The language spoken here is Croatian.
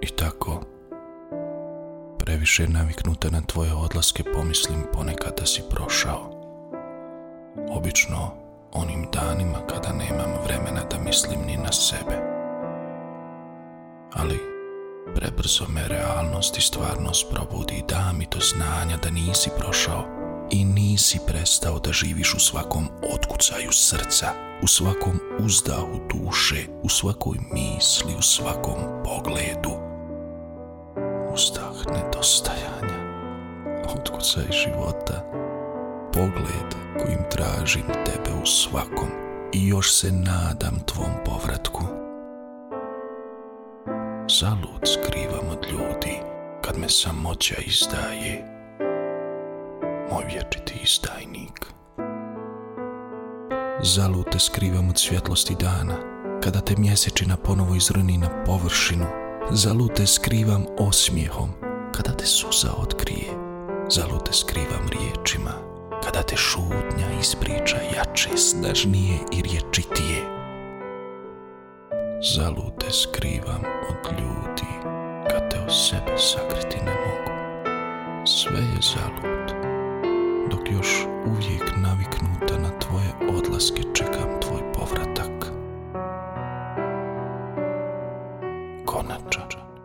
I tako, previše naviknuta na tvoje odlaske pomislim ponekad da si prošao. Obično onim danima kada nemam vremena da mislim ni na sebe. Ali prebrzo me realnost i stvarnost probudi i da mi to znanja da nisi prošao i nisi prestao da živiš u svakom otkucaju srca, u svakom uzdahu duše, u svakoj misli, u svakom pogledu. Uzdah nedostajanja, otkucaj života, pogled kojim tražim tebe u svakom i još se nadam tvom povratku. Zalud skrivam od ljudi kad me samoća izdaje, moj vječiti izdajnik. Zalud te skrivam od svjetlosti dana, kada te mjesečina ponovo izrni na površinu. Zalud te skrivam osmijehom, kada te suza otkrije. Zalud te skrivam riječima, kada te šutnja ispriča jače, snažnije i riječitije. Zalud te skrivam od ljudi, kad te o sebe sakriti ne mogu. Sve je zalud, dok još uvijek naviknuta na tvoje odlaske čekam tvoj povratak. Konačno.